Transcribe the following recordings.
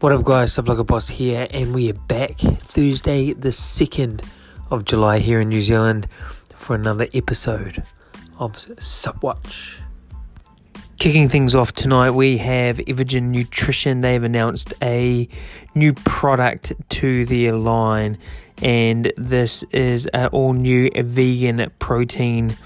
What up, guys? Subblogger Boss here, and we are back Thursday, the 2nd of July, here in New Zealand for another episode of Subwatch. Kicking things off tonight, we have Evogen Nutrition. They've announced a new product to their line, and this is an all new vegan protein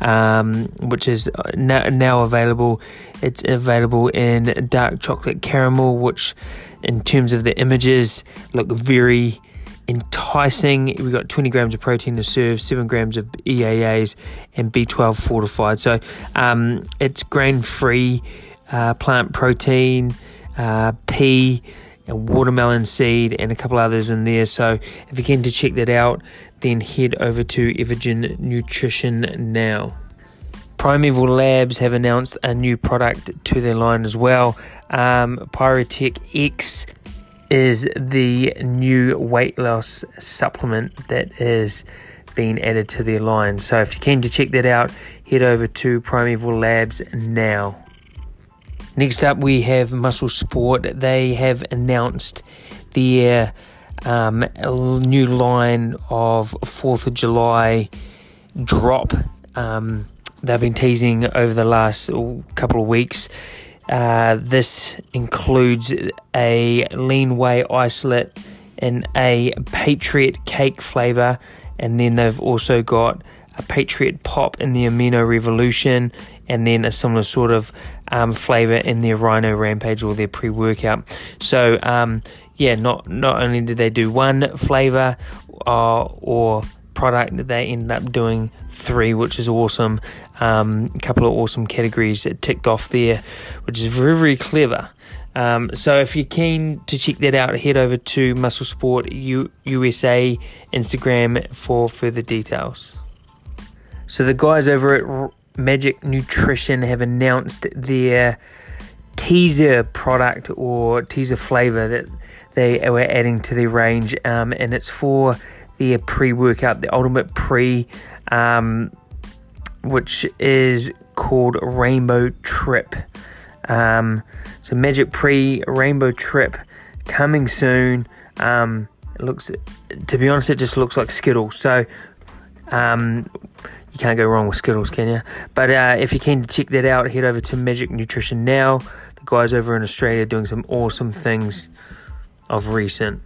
um, which is now, now available. It's available in dark chocolate caramel, which, in terms of the images, look very enticing. We've got 20 grams of protein to serve, 7 grams of EAAs, and B12 fortified. So um, it's grain free uh, plant protein, uh, pea and watermelon seed and a couple others in there. So if you're keen to check that out, then head over to Evogen Nutrition now. Primeval Labs have announced a new product to their line as well. Um, Pyrotech X is the new weight loss supplement that is being added to their line. So if you're keen to check that out, head over to Primeval Labs now. Next up, we have Muscle Sport. They have announced their um, new line of 4th of July drop. Um, they've been teasing over the last couple of weeks. Uh, this includes a lean whey isolate in a Patriot cake flavor, and then they've also got a Patriot Pop in the Amino Revolution, and then a similar sort of um, flavor in their Rhino Rampage or their pre workout. So, um, yeah, not not only did they do one flavor uh, or product, they ended up doing three, which is awesome. Um, a couple of awesome categories that ticked off there, which is very very clever. Um, so if you're keen to check that out, head over to Muscle Sport USA Instagram for further details. So the guys over at Magic Nutrition have announced their teaser product or teaser flavor that they were adding to their range, um, and it's for their pre-workout, the Ultimate Pre, um, which is called Rainbow Trip. Um, so Magic Pre Rainbow Trip coming soon. Um, it looks, to be honest, it just looks like Skittles. So um, you can't go wrong with Skittles, can you? But uh, if you're keen to check that out, head over to Magic Nutrition now. The guys over in Australia are doing some awesome things of recent.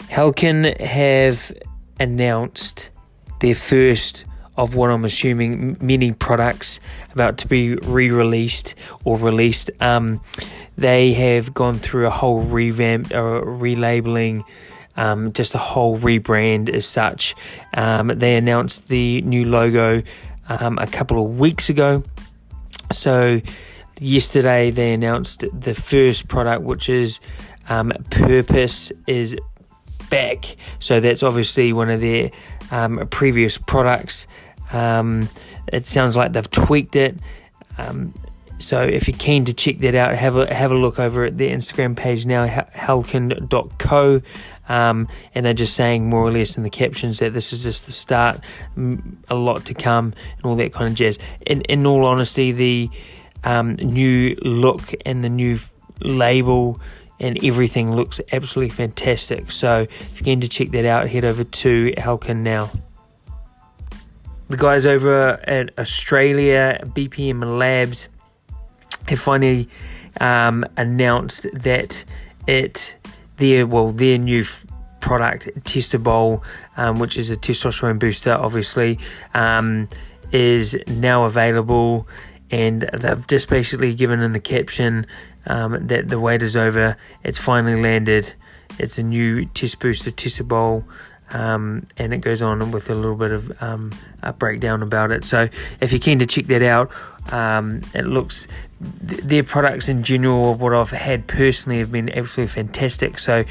Helkin have announced their first of what I'm assuming many products about to be re-released or released. Um, they have gone through a whole revamp or relabeling um, just a whole rebrand as such. Um, they announced the new logo um, a couple of weeks ago. So, yesterday they announced the first product, which is um, Purpose is back. So, that's obviously one of their um, previous products. Um, it sounds like they've tweaked it. So if you're keen to check that out, have a have a look over at their Instagram page now, helkin.co. Um, and they're just saying more or less in the captions that this is just the start, a lot to come, and all that kind of jazz. In, in all honesty, the um, new look and the new label and everything looks absolutely fantastic. So if you're keen to check that out, head over to Helkin now. The guys over at Australia, BPM Labs, have finally um, announced that it their well their new product Testabol, um, which is a testosterone booster, obviously, um, is now available, and they've just basically given in the caption um, that the wait is over. It's finally landed. It's a new test booster Testabol. Um, and it goes on with a little bit of um, a breakdown about it. So if you're keen to check that out, um, it looks their products in general, what I've had personally, have been absolutely fantastic. So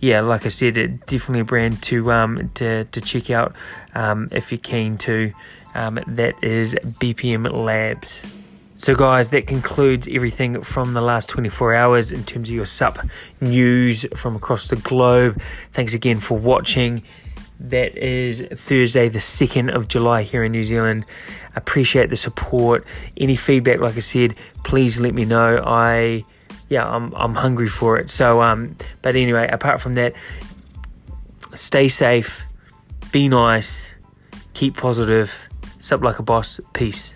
yeah, like I said, it definitely a brand to um, to to check out um, if you're keen to. Um, that is BPM Labs. So, guys, that concludes everything from the last 24 hours in terms of your SUP news from across the globe. Thanks again for watching. That is Thursday, the 2nd of July here in New Zealand. Appreciate the support. Any feedback, like I said, please let me know. I yeah, I'm I'm hungry for it. So um, but anyway, apart from that, stay safe, be nice, keep positive, sup like a boss, peace.